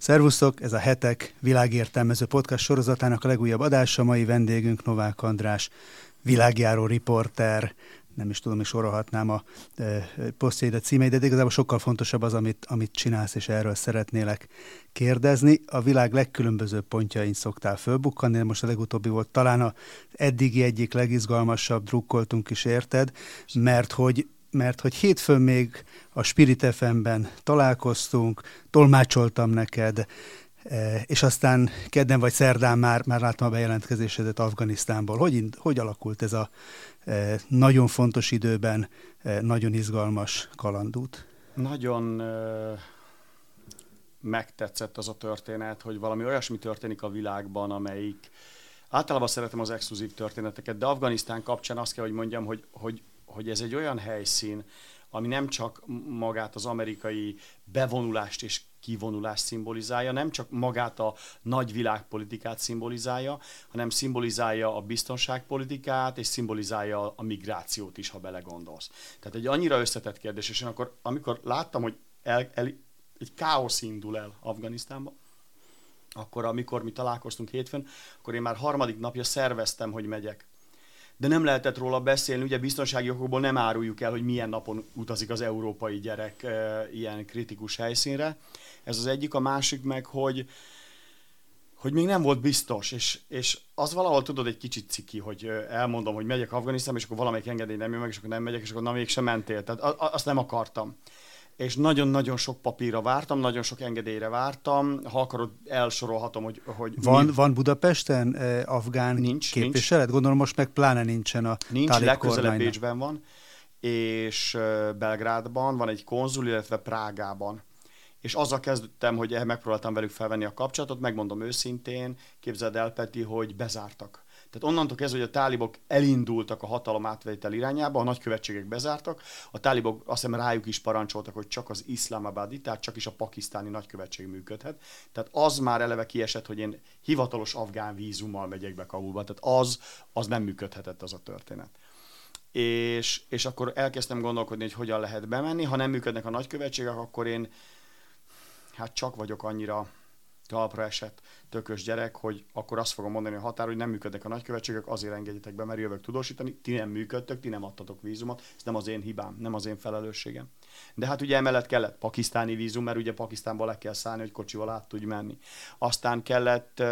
Szervusztok, ez a hetek világértelmező podcast sorozatának a legújabb adása. Mai vendégünk Novák András, világjáró riporter, nem is tudom, hogy sorolhatnám a e, posztjaidat, címeidet, de igazából sokkal fontosabb az, amit, amit csinálsz, és erről szeretnélek kérdezni. A világ legkülönbözőbb pontjain szoktál fölbukkanni, most a legutóbbi volt talán a eddigi egyik legizgalmasabb, drukkoltunk is érted, mert hogy mert hogy hétfőn még a Spirit FM-ben találkoztunk, tolmácsoltam neked, e, és aztán kedden vagy szerdán már, már láttam a bejelentkezésedet Afganisztánból. Hogy, hogy alakult ez a e, nagyon fontos időben e, nagyon izgalmas kalandút? Nagyon megtetszett az a történet, hogy valami olyasmi történik a világban, amelyik általában szeretem az exkluzív történeteket, de Afganisztán kapcsán azt kell, hogy mondjam, hogy, hogy hogy ez egy olyan helyszín, ami nem csak magát az amerikai bevonulást és kivonulást szimbolizálja, nem csak magát a nagy világpolitikát szimbolizálja, hanem szimbolizálja a biztonságpolitikát, és szimbolizálja a migrációt is, ha belegondolsz. Tehát egy annyira összetett kérdés, és én akkor, amikor láttam, hogy el, el, egy káosz indul el Afganisztánban, akkor amikor mi találkoztunk hétfőn, akkor én már harmadik napja szerveztem, hogy megyek de nem lehetett róla beszélni, ugye biztonsági okokból nem áruljuk el, hogy milyen napon utazik az európai gyerek e, ilyen kritikus helyszínre. Ez az egyik, a másik meg, hogy hogy még nem volt biztos, és, és az valahol tudod egy kicsit ciki, hogy elmondom, hogy megyek Afganisztánba, és akkor valamelyik engedély nem jön meg, és akkor nem megyek, és akkor na mégsem mentél. Tehát azt nem akartam és nagyon-nagyon sok papírra vártam, nagyon sok engedélyre vártam. Ha akarod, elsorolhatom, hogy... hogy van, mi... van Budapesten eh, afgán nincs, képviselet? Nincs. Gondolom most meg pláne nincsen a Nincs, legközelebb Bécsben van, és Belgrádban van egy konzul, illetve Prágában. És azzal kezdtem, hogy megpróbáltam velük felvenni a kapcsolatot, megmondom őszintén, képzeld el, Peti, hogy bezártak tehát onnantól kezdve, hogy a tálibok elindultak a hatalom átvétel irányába, a nagykövetségek bezártak, a tálibok azt hiszem rájuk is parancsoltak, hogy csak az iszlámabádi, tehát csak is a pakisztáni nagykövetség működhet. Tehát az már eleve kiesett, hogy én hivatalos afgán vízummal megyek be Kabulba, tehát az, az nem működhetett az a történet. És, és akkor elkezdtem gondolkodni, hogy hogyan lehet bemenni. Ha nem működnek a nagykövetségek, akkor én hát csak vagyok annyira talpra esett tökös gyerek, hogy akkor azt fogom mondani a határ, hogy nem működnek a nagykövetségek, azért engedjetek be, mert jövök tudósítani, ti nem működtök, ti nem adtatok vízumot, ez nem az én hibám, nem az én felelősségem. De hát ugye emellett kellett pakisztáni vízum, mert ugye Pakisztánba le kell szállni, hogy kocsival át tudj menni. Aztán kellett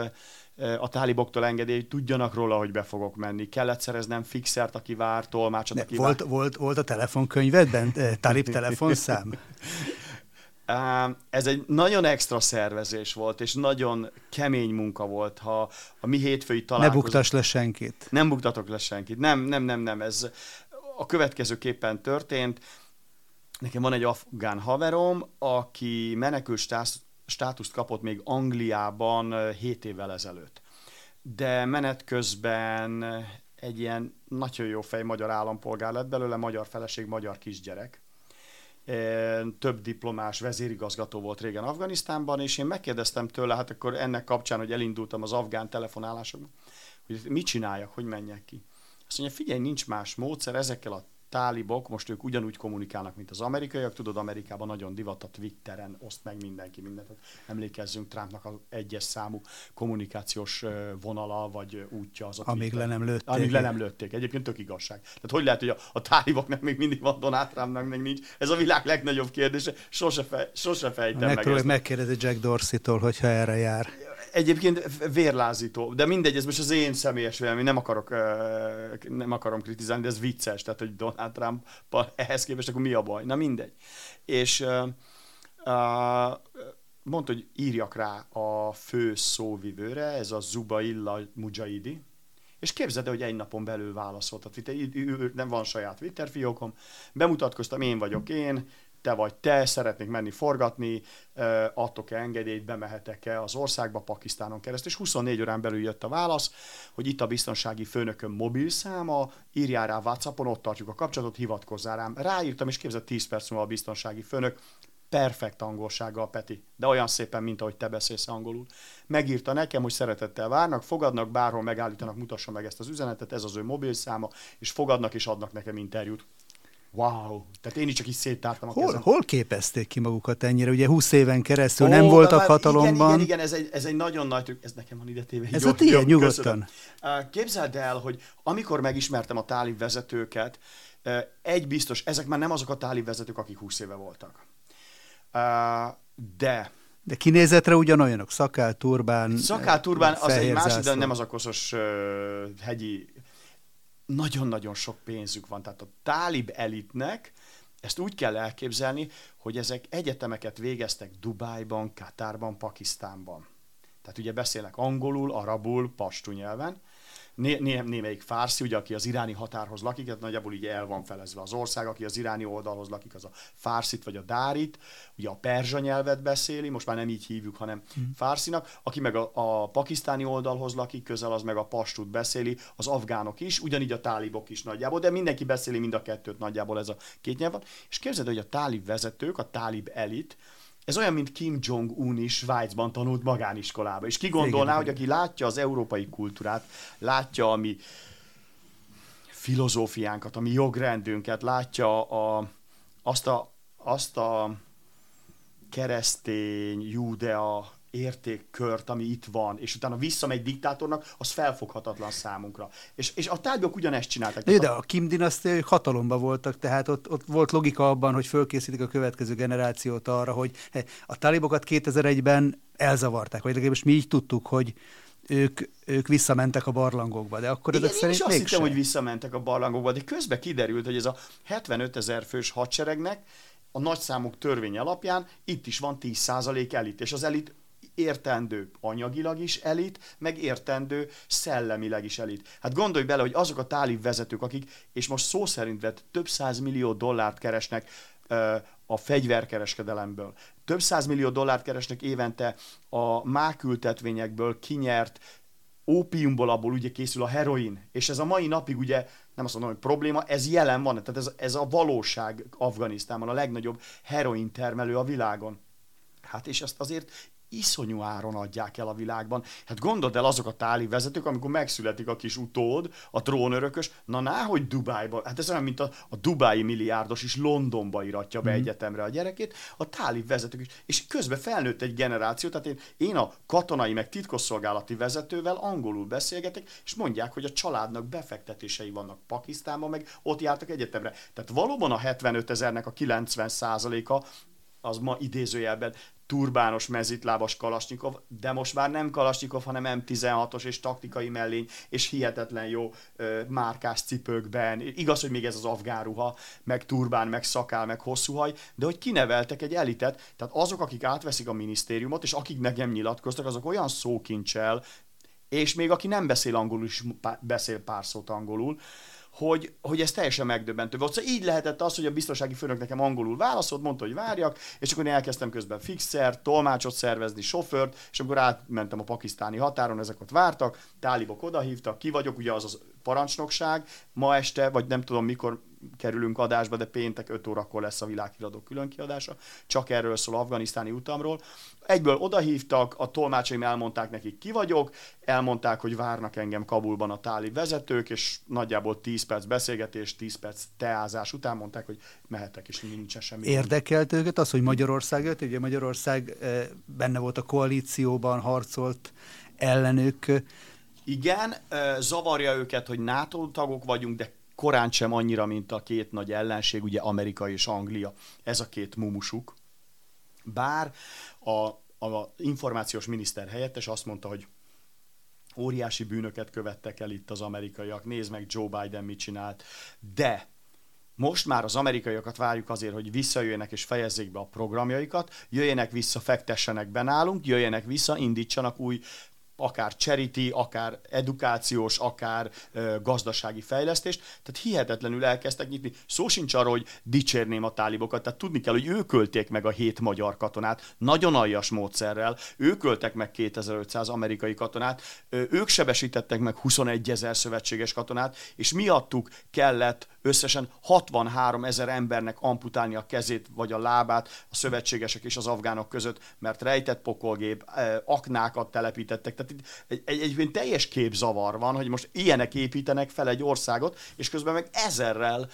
a táliboktól engedély, hogy tudjanak róla, hogy be fogok menni. Kellett szereznem fixert, aki vár, tolmácsot, aki volt, vár. Volt, volt a telefonkönyvedben talib telefonszám? Ez egy nagyon extra szervezés volt, és nagyon kemény munka volt, ha a mi hétfői találkozunk. Ne buktass le senkit. Nem buktatok le senkit. Nem, nem, nem, nem. Ez a következőképpen történt. Nekem van egy afgán haverom, aki menekül státuszt kapott még Angliában 7 évvel ezelőtt. De menet közben egy ilyen nagyon jó fej magyar állampolgár lett belőle, magyar feleség, magyar kisgyerek több diplomás vezérigazgató volt régen Afganisztánban, és én megkérdeztem tőle, hát akkor ennek kapcsán, hogy elindultam az afgán telefonálásokban, hogy mit csináljak, hogy menjek ki. Azt mondja, figyelj, nincs más módszer, ezekkel a tálibok, most ők ugyanúgy kommunikálnak, mint az amerikaiak, tudod, Amerikában nagyon divat a Twitteren, oszt meg mindenki mindent. Emlékezzünk Trumpnak az egyes számú kommunikációs vonala, vagy útja az a Amíg Twitter. le nem lőtték. Amíg le nem lőtték. Egyébként tök igazság. Tehát hogy lehet, hogy a, a táliboknak még mindig van Donald Trumpnak, még nincs. Ez a világ legnagyobb kérdése. Sose, fe, sose fejtem meg. Megpróbálj megkérdezni Jack Dorsey-tól, hogyha erre jár egyébként vérlázító, de mindegy, ez most az én személyes vélemény, nem akarok, nem akarom kritizálni, de ez vicces, tehát hogy Donald Trump ehhez képest, akkor mi a baj? Na mindegy. És mondta, hogy írjak rá a fő szóvivőre, ez a Zubailla Mujahidi, és képzeld el, hogy egy napon belül válaszolt a Twitter, nem van saját Twitter fiókom, bemutatkoztam, én vagyok én, te vagy te, szeretnék menni forgatni, adtok-e engedélyt, bemehetek-e az országba Pakisztánon keresztül, és 24 órán belül jött a válasz, hogy itt a biztonsági főnököm mobil száma, írjál rá WhatsAppon, ott tartjuk a kapcsolatot, hivatkozzál rám. Ráírtam, és képzett 10 perc múlva a biztonsági főnök, perfekt angolsággal, Peti, de olyan szépen, mint ahogy te beszélsz angolul. Megírta nekem, hogy szeretettel várnak, fogadnak, bárhol megállítanak, mutassa meg ezt az üzenetet, ez az ő mobilszáma, és fogadnak és adnak nekem interjút wow, tehát én is csak is széttártam a hol, kezem. Hol képezték ki magukat ennyire? Ugye 20 éven keresztül oh, nem voltak már, hatalomban. Igen, igen, igen ez, egy, ez egy nagyon nagy ez nekem van ide téve. Ez jó, a tiéd, nyugodtan. Köszönöm. Képzeld el, hogy amikor megismertem a tálib vezetőket, egy biztos, ezek már nem azok a tálib vezetők, akik 20 éve voltak. De de kinézetre ugyanolyanok, szakál, turbán, Szakál, turbán, az egy másik, de nem az a koszos uh, hegyi nagyon-nagyon sok pénzük van. Tehát a tálib elitnek ezt úgy kell elképzelni, hogy ezek egyetemeket végeztek Dubájban, Katárban, Pakisztánban. Tehát ugye beszélnek angolul, arabul, pastu nyelven, né, né, némelyik fárszi, ugye, aki az iráni határhoz lakik, tehát nagyjából így el van felezve az ország, aki az iráni oldalhoz lakik, az a fárszit vagy a dárit, ugye a perzsa nyelvet beszéli, most már nem így hívjuk, hanem mm. fárszinak, aki meg a, a pakisztáni oldalhoz lakik, közel az meg a pastut beszéli, az afgánok is, ugyanígy a tálibok is nagyjából, de mindenki beszéli mind a kettőt nagyjából ez a két nyelv van. És képzeld, hogy a tálib vezetők, a tálib elit, ez olyan, mint Kim Jong-un is Svájcban tanult magániskolába. És ki gondolná, hogy aki látja az európai kultúrát, látja a mi filozófiánkat, a mi jogrendünket, látja a, azt, a, azt a keresztény, judea értékkört, ami itt van, és utána visszamegy diktátornak, az felfoghatatlan számunkra. És, és a tárgyok ugyanezt csináltak. De, de a Kim dinasztia hatalomba voltak, tehát ott, ott volt logika abban, hogy fölkészítik a következő generációt arra, hogy a talibokat 2001-ben elzavarták, vagy legalábbis mi így tudtuk, hogy ők, ők visszamentek a barlangokba, de akkor Igen, ezek szerint azt hittem, hogy visszamentek a barlangokba, de közben kiderült, hogy ez a 75 ezer fős hadseregnek a nagyszámok törvény alapján itt is van 10% elit, és az elit értendő anyagilag is elit, meg értendő szellemileg is elit. Hát gondolj bele, hogy azok a tálib vezetők, akik, és most szó szerint vett, több millió dollárt keresnek a fegyverkereskedelemből. Több millió dollárt keresnek évente a mákültetvényekből kinyert ópiumból abból ugye készül a heroin, és ez a mai napig ugye, nem azt mondom, hogy probléma, ez jelen van, tehát ez, ez a valóság Afganisztánban, a legnagyobb heroin termelő a világon. Hát és ezt azért iszonyú áron adják el a világban. Hát gondold el azok a táli vezetők, amikor megszületik a kis utód, a trónörökös, na náhogy Dubájba, hát ez olyan, mint a, a dubái milliárdos is Londonba iratja be mm. egyetemre a gyerekét, a táli vezetők is. És közben felnőtt egy generáció, tehát én, én a katonai meg titkosszolgálati vezetővel angolul beszélgetek, és mondják, hogy a családnak befektetései vannak Pakisztánban, meg ott jártak egyetemre. Tehát valóban a 75 ezernek a 90 százaléka az ma idézőjelben turbános mezitlábas Kalasnyikov, de most már nem Kalasnyikov, hanem M16-os és taktikai mellény, és hihetetlen jó ö, márkás cipőkben. Igaz, hogy még ez az afgán ruha, meg turbán, meg szakál, meg hosszú haj, de hogy kineveltek egy elitet, tehát azok, akik átveszik a minisztériumot, és akik nekem nyilatkoztak, azok olyan szókincsel, és még aki nem beszél angolul is beszél pár szót angolul, hogy, hogy ez teljesen megdöbbentő volt. Szóval így lehetett az, hogy a biztonsági főnök nekem angolul válaszolt, mondta, hogy várjak, és akkor én elkezdtem közben fixer, tolmácsot szervezni, sofőrt, és akkor átmentem a pakisztáni határon, ezek ott vártak, tálibok odahívtak, ki vagyok, ugye az az parancsnokság, ma este, vagy nem tudom mikor kerülünk adásba, de péntek 5 órakor lesz a világhíradó különkiadása, csak erről szól afganisztáni utamról. Egyből odahívtak, a tolmácsaim elmondták nekik ki vagyok, elmondták, hogy várnak engem Kabulban a táli vezetők, és nagyjából 10 perc beszélgetés, 10 perc teázás után mondták, hogy mehetek, és nincsen semmi. Érdekelt őket az, hogy Magyarország jött, ugye Magyarország eh, benne volt a koalícióban, harcolt ellenük. Igen, zavarja őket, hogy NATO tagok vagyunk, de korán sem annyira, mint a két nagy ellenség, ugye Amerika és Anglia, ez a két mumusuk. Bár a, a információs miniszter helyettes azt mondta, hogy óriási bűnöket követtek el itt az amerikaiak, nézd meg Joe Biden mit csinált, de most már az amerikaiakat várjuk azért, hogy visszajöjjenek és fejezzék be a programjaikat, jöjjenek vissza, fektessenek be nálunk, jöjjenek vissza, indítsanak új akár charity, akár edukációs, akár ö, gazdasági fejlesztést, tehát hihetetlenül elkezdtek nyitni. Szó sincs arról, hogy dicsérném a tálibokat, tehát tudni kell, hogy ők ölték meg a hét magyar katonát, nagyon aljas módszerrel, ők öltek meg 2500 amerikai katonát, ö, ők sebesítettek meg 21 ezer szövetséges katonát, és miattuk kellett összesen 63 ezer embernek amputálni a kezét vagy a lábát a szövetségesek és az afgánok között, mert rejtett pokolgép, aknákat telepítettek. Tehát egy, egy, egy, egy teljes képzavar van, hogy most ilyenek építenek fel egy országot, és közben meg ezerrel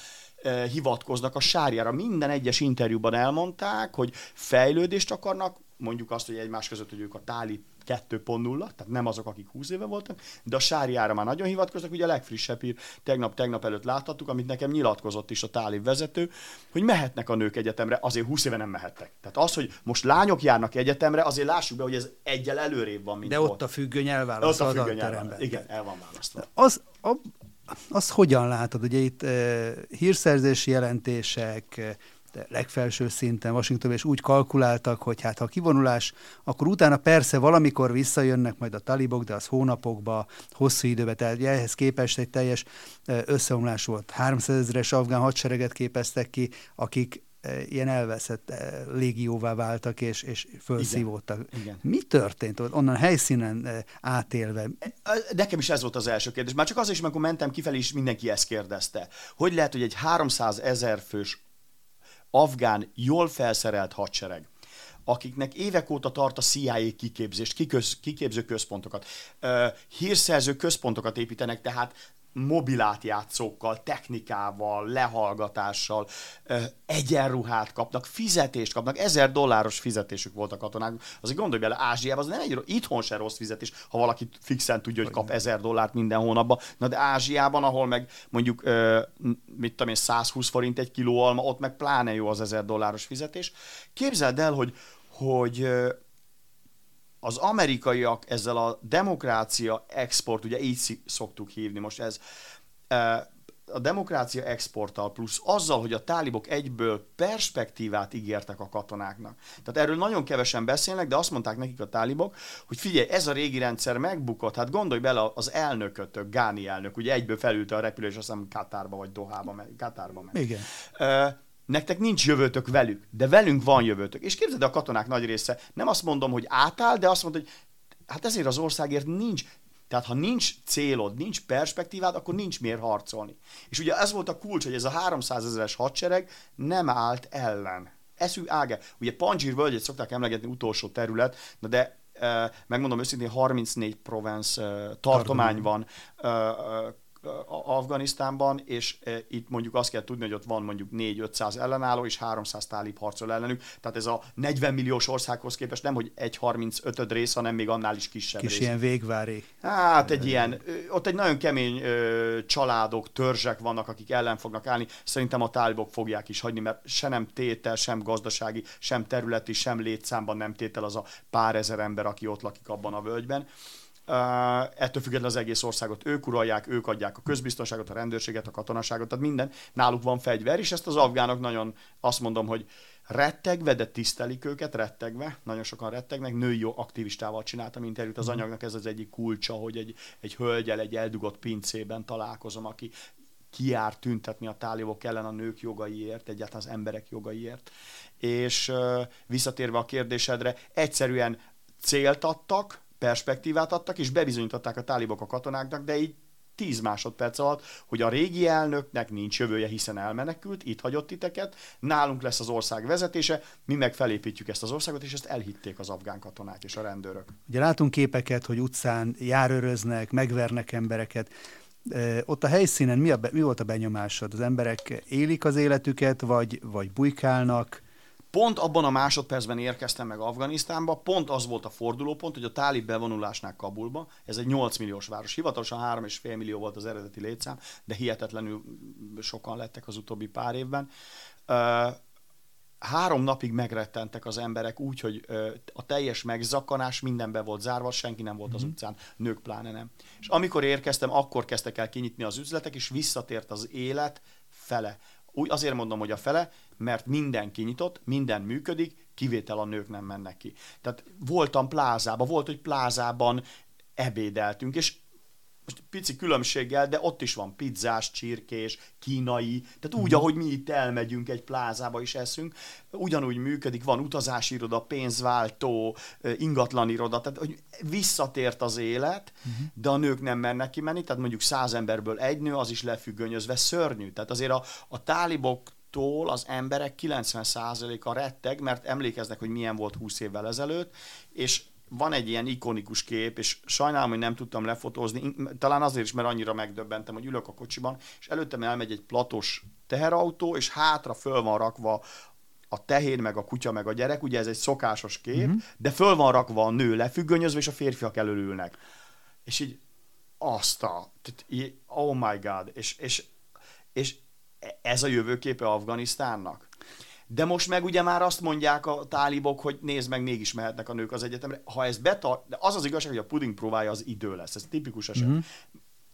hivatkoznak a sárjára. Minden egyes interjúban elmondták, hogy fejlődést akarnak, mondjuk azt, hogy egymás között, hogy ők a táli 2.0, tehát nem azok, akik 20 éve voltak, de a sárjára már nagyon hivatkoznak, ugye a legfrissebb hír tegnap-tegnap előtt láthattuk, amit nekem nyilatkozott is a tálib vezető, hogy mehetnek a nők egyetemre, azért 20 éve nem mehettek. Tehát az, hogy most lányok járnak egyetemre, azért lássuk be, hogy ez egyel előrébb van, mint De volt. ott a függöny elválasztva ott a függöny elválasztva. Igen, el van választva. Az, a, az hogyan látod? Ugye itt e, hírszerzési jelentések, de legfelső szinten Washington és úgy kalkuláltak, hogy hát ha kivonulás, akkor utána persze valamikor visszajönnek majd a talibok, de az hónapokba, hosszú időbe, tehát ehhez képest egy teljes összeomlás volt. 300 ezeres afgán hadsereget képeztek ki, akik ilyen elveszett légióvá váltak, és, és felszívódtak. Igen, igen. Mi történt ott onnan helyszínen átélve? Nekem is ez volt az első kérdés. Már csak az is, amikor mentem kifelé, is mindenki ezt kérdezte. Hogy lehet, hogy egy 300 ezer fős afgán, jól felszerelt hadsereg, akiknek évek óta tart a CIA kiképzést, kiköz, kiképző központokat, hírszerző központokat építenek, tehát mobilátjátszókkal, technikával, lehallgatással, egyenruhát kapnak, fizetést kapnak, ezer dolláros fizetésük volt a katonák. Azért gondolj bele, Ázsiában az nem egy, itthon se rossz fizetés, ha valaki fixen tudja, hogy kap ezer dollárt minden hónapban. Na de Ázsiában, ahol meg mondjuk, mit tudom én, 120 forint egy kiló alma, ott meg pláne jó az ezer dolláros fizetés. Képzeld el, hogy, hogy az amerikaiak ezzel a demokrácia export, ugye így szoktuk hívni most ez, e, a demokrácia exporttal plusz azzal, hogy a tálibok egyből perspektívát ígértek a katonáknak. Tehát erről nagyon kevesen beszélnek, de azt mondták nekik a tálibok, hogy figyelj, ez a régi rendszer megbukott, hát gondolj bele az elnökötök, Gáni elnök, ugye egyből felülte a repülés, azt hiszem Katárba vagy Dohába, Katárba meg. Igen. Uh, nektek nincs jövőtök velük, de velünk van jövőtök. És képzeld, a katonák nagy része, nem azt mondom, hogy átáll, de azt mondja, hogy hát ezért az országért nincs, tehát ha nincs célod, nincs perspektívád, akkor nincs miért harcolni. És ugye ez volt a kulcs, hogy ez a 300 ezeres hadsereg nem állt ellen. Eszű áge. Ugye Panjir völgyet szokták emlegetni utolsó terület, de megmondom őszintén, 34 Provence tartomány van Afganisztánban, és e, itt mondjuk azt kell tudni, hogy ott van mondjuk 4-500 ellenálló, és 300 tálib harcol ellenük. Tehát ez a 40 milliós országhoz képest nem, hogy egy 35 rész, hanem még annál is kisebb Kis rész. ilyen végvári. Hát egy ilyen, ott egy nagyon kemény családok, törzsek vannak, akik ellen fognak állni. Szerintem a tálibok fogják is hagyni, mert se nem tétel, sem gazdasági, sem területi, sem létszámban nem tétel az a pár ezer ember, aki ott lakik abban a völgyben. Ettől függetlenül az egész országot ők uralják, ők adják a közbiztonságot, a rendőrséget, a katonaságot, tehát minden, náluk van fegyver, és ezt az afgánok nagyon azt mondom, hogy rettegve, de tisztelik őket, rettegve, nagyon sokan rettegnek, női jó aktivistával csináltam interjút, az mhm. anyagnak ez az egyik kulcsa, hogy egy, egy hölgyel egy eldugott pincében találkozom, aki kiár tüntetni a tálibok ellen a nők jogaiért, egyáltalán az emberek jogaiért. És visszatérve a kérdésedre, egyszerűen célt adtak, perspektívát adtak, és bebizonyították a tálibok a katonáknak, de így 10 másodperc alatt, hogy a régi elnöknek nincs jövője, hiszen elmenekült, itt hagyott titeket, nálunk lesz az ország vezetése, mi meg felépítjük ezt az országot, és ezt elhitték az afgán katonák és a rendőrök. Ugye látunk képeket, hogy utcán járőröznek, megvernek embereket. Ott a helyszínen mi, a, mi volt a benyomásod? Az emberek élik az életüket, vagy, vagy bujkálnak? Pont abban a másodpercben érkeztem meg Afganisztánba, pont az volt a fordulópont, hogy a tálib bevonulásnál Kabulba, ez egy 8 milliós város, hivatalosan 3,5 millió volt az eredeti létszám, de hihetetlenül sokan lettek az utóbbi pár évben. Három napig megrettentek az emberek úgy, hogy a teljes megzakkanás mindenbe volt zárva, senki nem volt az mhm. utcán, nők pláne nem. És amikor érkeztem, akkor kezdtek el kinyitni az üzletek, és visszatért az élet fele. Úgy azért mondom, hogy a fele, mert minden kinyitott, minden működik, kivétel a nők nem mennek ki. Tehát voltam plázában, volt, hogy plázában ebédeltünk, és most pici különbséggel, de ott is van pizzás, csirkés, kínai, tehát úgy, mhm. ahogy mi itt elmegyünk egy plázába is eszünk, ugyanúgy működik, van utazási iroda, pénzváltó, ingatlan iroda, tehát hogy visszatért az élet, uh-huh. de a nők nem mernek kimenni, tehát mondjuk száz emberből egy nő, az is lefüggönyözve szörnyű. Tehát azért a, a tálibok tól az emberek 90%-a retteg, mert emlékeznek, hogy milyen volt 20 évvel ezelőtt, és van egy ilyen ikonikus kép, és sajnálom, hogy nem tudtam lefotózni, talán azért is, mert annyira megdöbbentem, hogy ülök a kocsiban, és előttem elmegy egy platos teherautó, és hátra föl van rakva a tehén, meg a kutya, meg a gyerek, ugye ez egy szokásos kép, uh-huh. de föl van rakva a nő lefüggönyözve, és a férfiak előülnek. És így azt a, oh my god, és, és, és ez a jövőképe Afganisztánnak? De most meg ugye már azt mondják a tálibok, hogy nézd meg, mégis mehetnek a nők az egyetemre. Ha ez betart, de az az igazság, hogy a puding próbálja az idő lesz. Ez tipikus eset. Mm-hmm.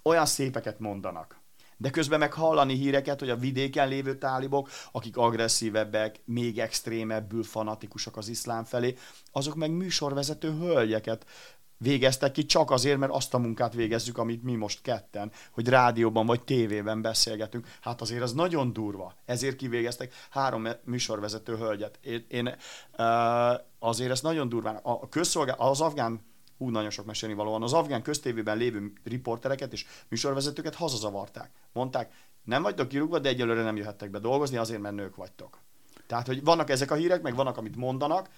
Olyan szépeket mondanak. De közben meg hallani híreket, hogy a vidéken lévő tálibok, akik agresszívebbek, még extrémebbül fanatikusak az iszlám felé, azok meg műsorvezető hölgyeket végeztek ki csak azért, mert azt a munkát végezzük, amit mi most ketten, hogy rádióban vagy tévében beszélgetünk. Hát azért az nagyon durva. Ezért kivégeztek három műsorvezető hölgyet. Én, én azért ez nagyon durván. A közszolgál, az afgán hú, nagyon sok mesélni valóan, az afgán köztévében lévő riportereket és műsorvezetőket hazazavarták. Mondták, nem vagytok kirúgva, de egyelőre nem jöhettek be dolgozni, azért, mert nők vagytok. Tehát, hogy vannak ezek a hírek, meg vannak, amit mondanak,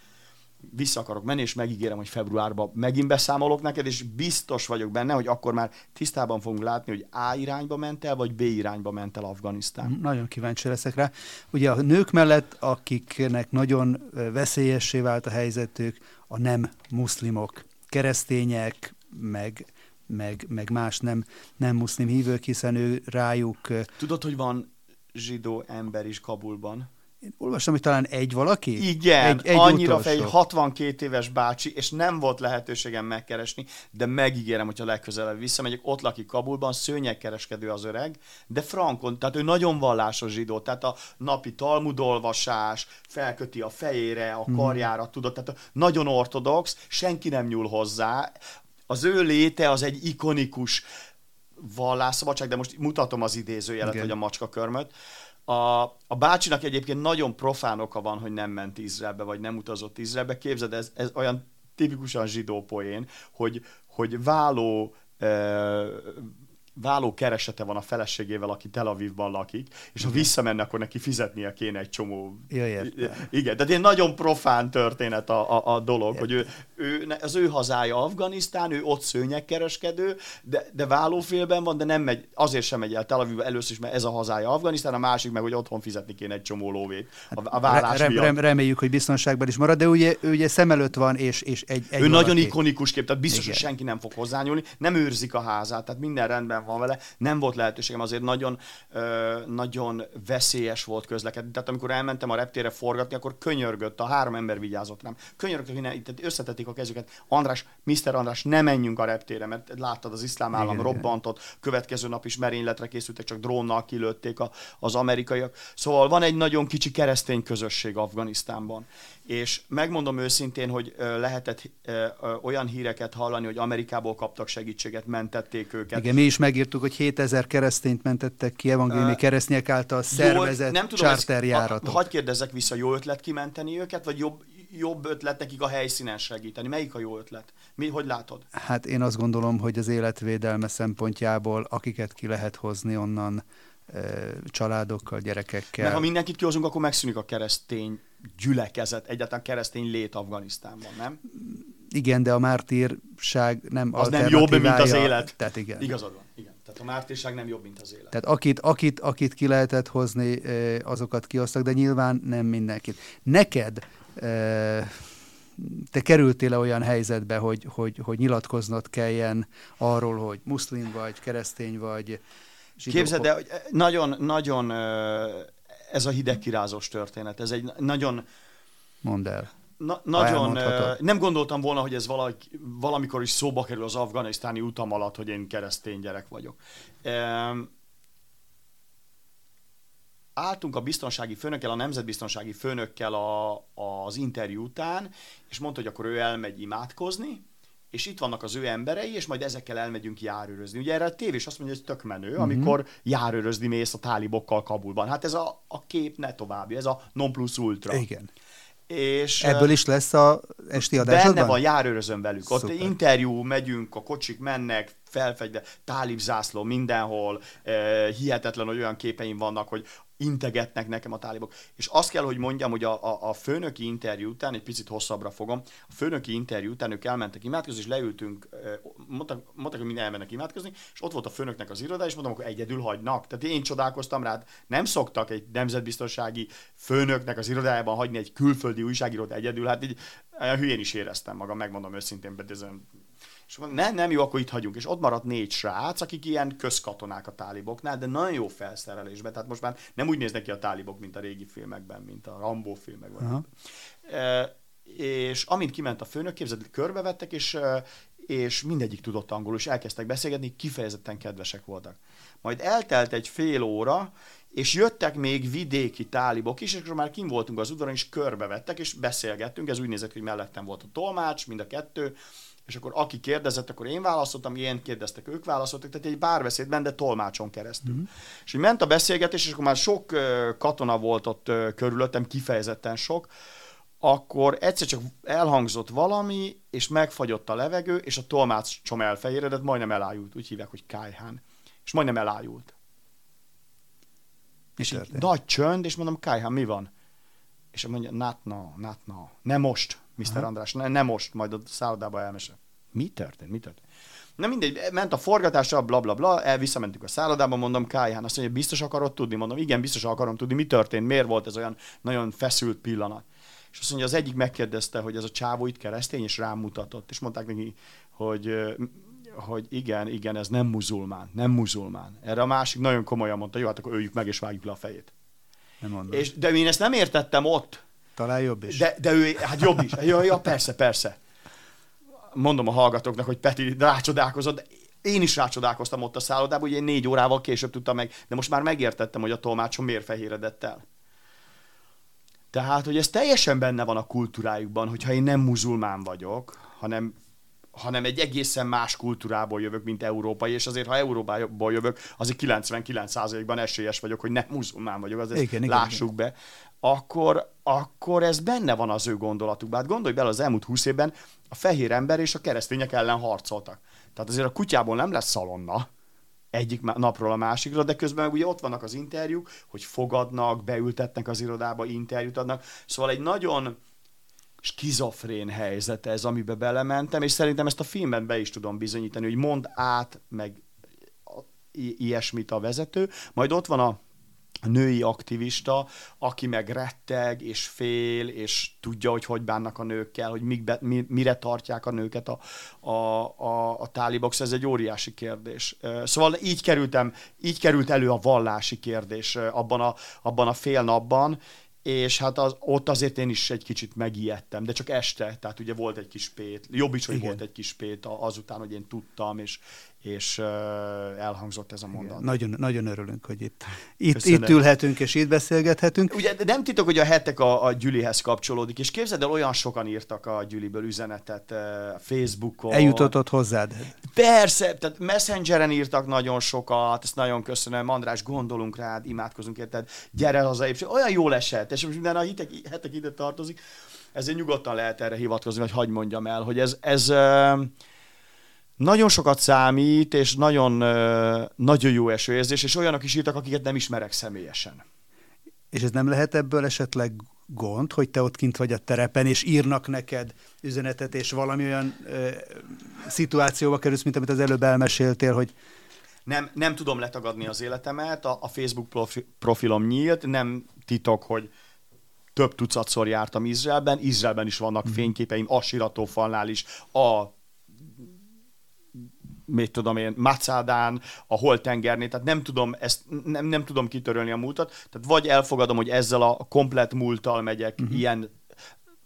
vissza akarok menni, és megígérem, hogy februárban megint beszámolok neked, és biztos vagyok benne, hogy akkor már tisztában fogunk látni, hogy A irányba ment el, vagy B irányba ment el Afganisztán. Nagyon kíváncsi leszek rá. Ugye a nők mellett, akiknek nagyon veszélyessé vált a helyzetük, a nem muszlimok, keresztények, meg meg, meg más nem, nem muszlim hívők, hiszen ő rájuk... Tudod, hogy van zsidó ember is Kabulban? Én olvastam, hogy talán egy valaki? Igen, egy, egy annyira fej, 62 éves bácsi, és nem volt lehetőségem megkeresni, de megígérem, hogyha legközelebb visszamegyek, ott lakik Kabulban, szőnyegkereskedő az öreg, de frankon, tehát ő nagyon vallásos zsidó, tehát a napi talmudolvasás, felköti a fejére, a hmm. karjára, hmm. tudod, tehát nagyon ortodox, senki nem nyúl hozzá, az ő léte az egy ikonikus vallásszabadság, de most mutatom az idézőjelet, Igen. hogy a macska körmöt, a, a bácsinak egyébként nagyon profán oka van, hogy nem ment Izraelbe, vagy nem utazott Izraelbe. Képzeld, ez, ez olyan tipikusan zsidó poén, hogy, hogy váló váló keresete van a feleségével, aki Tel Avivban lakik, és ha visszamenne, akkor neki fizetnie kéne egy csomó... Ja. Igen, tehát egy nagyon profán történet a, a, a dolog, értem. hogy ő, ő, az ő hazája Afganisztán, ő ott szőnyegkereskedő, de, de vállófélben van, de nem megy, azért sem megy el Tel Avivba először is, mert ez a hazája Afganisztán, a másik meg, hogy otthon fizetni kéne egy csomó lóvét a, a vállás rem, rem, Reméljük, hogy biztonságban is marad, de ugye, ugye szem előtt van, és, és egy, egy Ő nagyon ikonikus kép, tehát biztos, Igen. hogy senki nem fog hozzányúlni, nem őrzik a házát, tehát minden rendben van vele, nem volt lehetőségem, azért nagyon, ö, nagyon veszélyes volt közlekedni. Tehát amikor elmentem a reptére forgatni, akkor könyörgött, a három ember vigyázott rám. Könyörgött, hogy ne, itt összetették a kezüket. András, Mr. András, ne menjünk a reptére, mert láttad, az iszlám állam igen, robbantott, igen. következő nap is merényletre készültek, csak drónnal kilőtték a, az amerikaiak. Szóval van egy nagyon kicsi keresztény közösség Afganisztánban és megmondom őszintén, hogy lehetett olyan híreket hallani, hogy Amerikából kaptak segítséget, mentették őket. Igen, mi is megírtuk, hogy 7000 keresztényt mentettek ki evangéliumi keresztények által szervezett nem tudom, charterjáratok. Ha, hagyj kérdezzek vissza, jó ötlet kimenteni őket, vagy jobb, jobb ötlet nekik a helyszínen segíteni? Melyik a jó ötlet? Mi, hogy látod? Hát én azt gondolom, hogy az életvédelme szempontjából, akiket ki lehet hozni onnan, családokkal, gyerekekkel. Mert ha mindenkit kihozunk, akkor megszűnik a keresztény gyülekezet, egyáltalán keresztény lét Afganisztánban, nem? Igen, de a mártírság nem Az nem jobb, mint az élet. Tehát igen. Igazad van. Tehát a mártírság nem jobb, mint az élet. Tehát akit, akit, akit ki lehetett hozni, azokat kihoztak, de nyilván nem mindenkit. Neked te kerültél-e olyan helyzetbe, hogy, hogy, hogy nyilatkoznod kelljen arról, hogy muszlim vagy, keresztény vagy, zsidó... Képzeld, de nagyon, nagyon ez a hidegkirázós történet. Ez egy nagyon... Mondd el. Na, nagyon, nem gondoltam volna, hogy ez valaki, valamikor is szóba kerül az afganisztáni utam alatt, hogy én keresztény gyerek vagyok. Um, álltunk a biztonsági főnökkel, a nemzetbiztonsági főnökkel a, az interjú után, és mondta, hogy akkor ő elmegy imádkozni, és itt vannak az ő emberei, és majd ezekkel elmegyünk járőrözni. Ugye erre a tévés azt mondja, hogy tök menő, mm-hmm. amikor járőrözni mész a tálibokkal Kabulban. Hát ez a, a kép ne további, ez a non plus ultra. Igen. És Ebből is lesz a esti adásodban? Benne van, járőrözöm velük. Szuper. Ott interjú, megyünk, a kocsik mennek, felfegyve, tálib zászló mindenhol, hihetetlen, hogy olyan képeim vannak, hogy integetnek nekem a tálibok. És azt kell, hogy mondjam, hogy a, a, a főnöki interjú után, egy picit hosszabbra fogom, a főnöki interjú után ők elmentek imádkozni, és leültünk mondtak, mondtak, hogy mind elmennek imádkozni, és ott volt a főnöknek az iroda, és mondom, akkor egyedül hagynak. Tehát én csodálkoztam rá, nem szoktak egy nemzetbiztonsági főnöknek az irodájában hagyni egy külföldi újságírót egyedül, hát így hülyén is éreztem magam, megmondom őszintén, de ez és mondom, nem, nem jó, akkor itt hagyunk. És ott maradt négy srác, akik ilyen közkatonák a táliboknál, de nagyon jó felszerelésben. Tehát most már nem úgy néznek ki a tálibok, mint a régi filmekben, mint a Rambo filmekben. E, és amint kiment a főnök, képzeld, körbevettek, és, és mindegyik tudott angolul, és elkezdtek beszélgetni, kifejezetten kedvesek voltak. Majd eltelt egy fél óra, és jöttek még vidéki tálibok is, és akkor már kim voltunk az udvaron, és körbevettek, és beszélgettünk, ez úgy nézett, hogy mellettem volt a tolmács, mind a kettő, és akkor aki kérdezett, akkor én válaszoltam, én kérdeztek, ők válaszoltak, tehát egy párbeszédben, de tolmácson keresztül. Mm-hmm. És így ment a beszélgetés, és akkor már sok katona volt ott körülöttem, kifejezetten sok, akkor egyszer csak elhangzott valami, és megfagyott a levegő, és a tolmácsom elfehéredett, majdnem elájult. Úgy hívják, hogy Kájhán. És majdnem elájult. És így nagy csönd, és mondom, Kájhán, mi van? És mondja, not now, not now. Nem most. Mr. Aha. András, ne, nem most, majd a szállodába elmesél. Mi történt? Mi történt? Na mindegy, ment a forgatásra, bla bla bla, el visszamentünk a szállodába, mondom Kájhán, azt mondja, biztos akarod tudni? Mondom, igen, biztos akarom tudni, mi történt, miért volt ez olyan nagyon feszült pillanat. És azt mondja, az egyik megkérdezte, hogy ez a csávó itt keresztény, és rám mutatott, és mondták neki, hogy hogy igen, igen, ez nem muzulmán, nem muzulmán. Erre a másik nagyon komolyan mondta, jó, hát akkor öljük meg, és vágjuk le a fejét. Nem mondom. És, de én ezt nem értettem ott, talán jobb is. De, de ő, hát jobb is. Ja, ja, persze, persze. Mondom a hallgatóknak, hogy Peti rácsodálkozott, én is rácsodálkoztam ott a szállodában, ugye én négy órával később tudtam meg, de most már megértettem, hogy a tolmácsom miért fehéredett el. Tehát, hogy ez teljesen benne van a kultúrájukban, hogyha én nem muzulmán vagyok, hanem hanem egy egészen más kultúrából jövök, mint európai, és azért, ha Európából jövök, azért 99%-ban esélyes vagyok, hogy nem muzulmán vagyok, azért igen, lássuk igen. be akkor, akkor ez benne van az ő gondolatukban. Hát gondolj bele, az elmúlt húsz évben a fehér ember és a keresztények ellen harcoltak. Tehát azért a kutyából nem lesz szalonna egyik napról a másikra, de közben ugye ott vannak az interjúk, hogy fogadnak, beültetnek az irodába, interjút adnak. Szóval egy nagyon skizofrén helyzet ez, amiben belementem, és szerintem ezt a filmben be is tudom bizonyítani, hogy mond át, meg ilyesmit a vezető, majd ott van a női aktivista, aki meg retteg, és fél, és tudja, hogy hogy bánnak a nőkkel, hogy mik mi, mire tartják a nőket a, a, a, a tálibok, ez egy óriási kérdés. Szóval így kerültem, így került elő a vallási kérdés abban a, abban a fél napban, és hát az, ott azért én is egy kicsit megijedtem, de csak este, tehát ugye volt egy kis pét, jobb is, hogy Igen. volt egy kis pét azután, hogy én tudtam, és, és elhangzott ez a mondat. Igen, nagyon, nagyon örülünk, hogy itt, itt, itt ülhetünk és itt beszélgethetünk. Ugye nem titok, hogy a hetek a, a Gyülihez kapcsolódik, és képzeld el, olyan sokan írtak a Gyüliből üzenetet Facebookon. Eljutott hozzád? Persze, tehát Messengeren írtak nagyon sokat, ezt nagyon köszönöm, András, gondolunk rád, imádkozunk érted, gyere haza, és olyan jól esett, és most minden a hitek, hetek ide tartozik, ezért nyugodtan lehet erre hivatkozni, vagy hagyd mondjam el, hogy ez, ez nagyon sokat számít, és nagyon, nagyon jó esőérzés, és olyanok is írtak, akiket nem ismerek személyesen. És ez nem lehet ebből esetleg gond, hogy te ott kint vagy a terepen, és írnak neked üzenetet, és valami olyan ö, szituációba kerülsz, mint amit az előbb elmeséltél, hogy nem, nem tudom letagadni az életemet, a, a Facebook profi, profilom nyílt, nem titok, hogy több tucatszor jártam Izraelben, Izraelben is vannak mm. fényképeim, a siratófalnál is, a mit tudom én, Macádán, a Holtengernél, tehát nem tudom, ezt, nem, nem tudom kitörölni a múltat, tehát vagy elfogadom, hogy ezzel a komplet múlttal megyek uh-huh. ilyen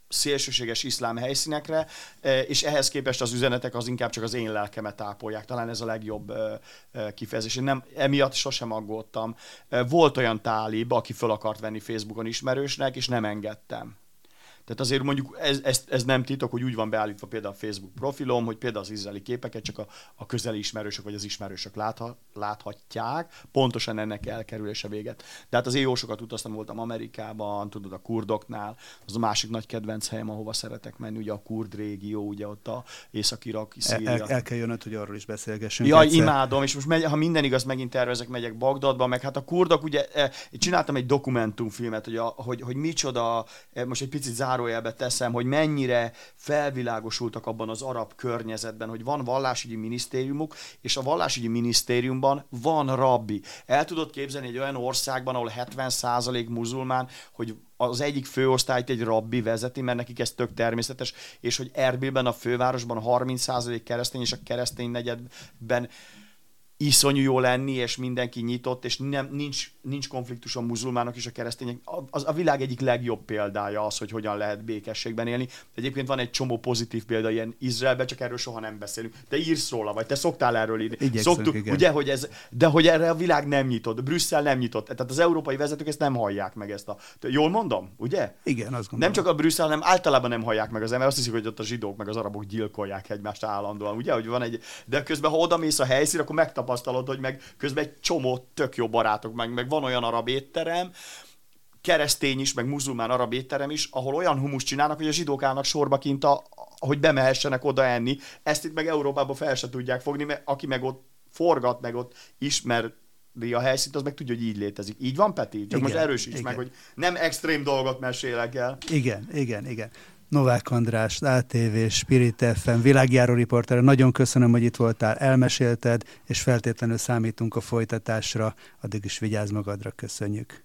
szélsőséges iszlám helyszínekre, e, és ehhez képest az üzenetek az inkább csak az én lelkemet tápolják. Talán ez a legjobb e, e, kifejezés. Én nem, emiatt sosem aggódtam. Volt olyan tálib, aki föl akart venni Facebookon ismerősnek, és nem engedtem. Tehát azért mondjuk ez, ez, ez nem titok, hogy úgy van beállítva például a Facebook profilom, hogy például az izraeli képeket csak a, a közeli ismerősök vagy az ismerősök látha, láthatják, pontosan ennek elkerülése véget. De hát azért jó sokat utaztam, voltam Amerikában, tudod, a kurdoknál, az a másik nagy kedvenc helyem, ahova szeretek menni, ugye a kurd régió, ugye ott a Észak-Irak, Szíria. El, el, kell jönnöd, hogy arról is beszélgessünk. Ja, egyszer. imádom, és most megy, ha minden igaz, megint tervezek, megyek Bagdadba, meg hát a kurdok, ugye, én csináltam egy dokumentumfilmet, hogy, a, hogy, hogy micsoda, most egy picit zár zárójelbe teszem, hogy mennyire felvilágosultak abban az arab környezetben, hogy van vallásügyi minisztériumuk, és a vallásügyi minisztériumban van rabbi. El tudod képzelni egy olyan országban, ahol 70% muzulmán, hogy az egyik főosztályt egy rabbi vezeti, mert nekik ez tök természetes, és hogy Erbilben, a fővárosban 30% keresztény, és a keresztény negyedben iszonyú jó lenni, és mindenki nyitott, és nem, nincs, nincs konfliktus a muzulmánok és a keresztények. Az, a világ egyik legjobb példája az, hogy hogyan lehet békességben élni. Egyébként van egy csomó pozitív példa ilyen Izraelben, csak erről soha nem beszélünk. Te írsz róla, vagy te szoktál erről írni. Igyekszünk, Szoktuk, igen. ugye, hogy ez, de hogy erre a világ nem nyitott, Brüsszel nem nyitott. Tehát az európai vezetők ezt nem hallják meg ezt a... Jól mondom, ugye? Igen, azt gondolom. Nem csak a Brüsszel, hanem általában nem hallják meg az ember. Azt hiszik, hogy ott a zsidók meg az arabok gyilkolják egymást állandóan, ugye? Hogy van egy... De közben, ha odamész a helyszínre, akkor megtapasztalod, hogy meg közben egy csomó tök jó barátok, meg, meg van olyan arab étterem, keresztény is, meg muzulmán arab étterem is, ahol olyan humus csinálnak, hogy a zsidók állnak sorba kint, a, hogy bemehessenek oda enni. Ezt itt meg Európában fel se tudják fogni, mert aki meg ott forgat, meg ott ismer a helyszínt, az meg tudja, hogy így létezik. Így van, Peti? Csak Igen, most erősíts igen. meg, hogy nem extrém dolgot mesélek el. Igen, igen, igen. Novák András, ATV, Spirit FM, világjáró riporter, nagyon köszönöm, hogy itt voltál, elmesélted, és feltétlenül számítunk a folytatásra, addig is vigyázz magadra, köszönjük.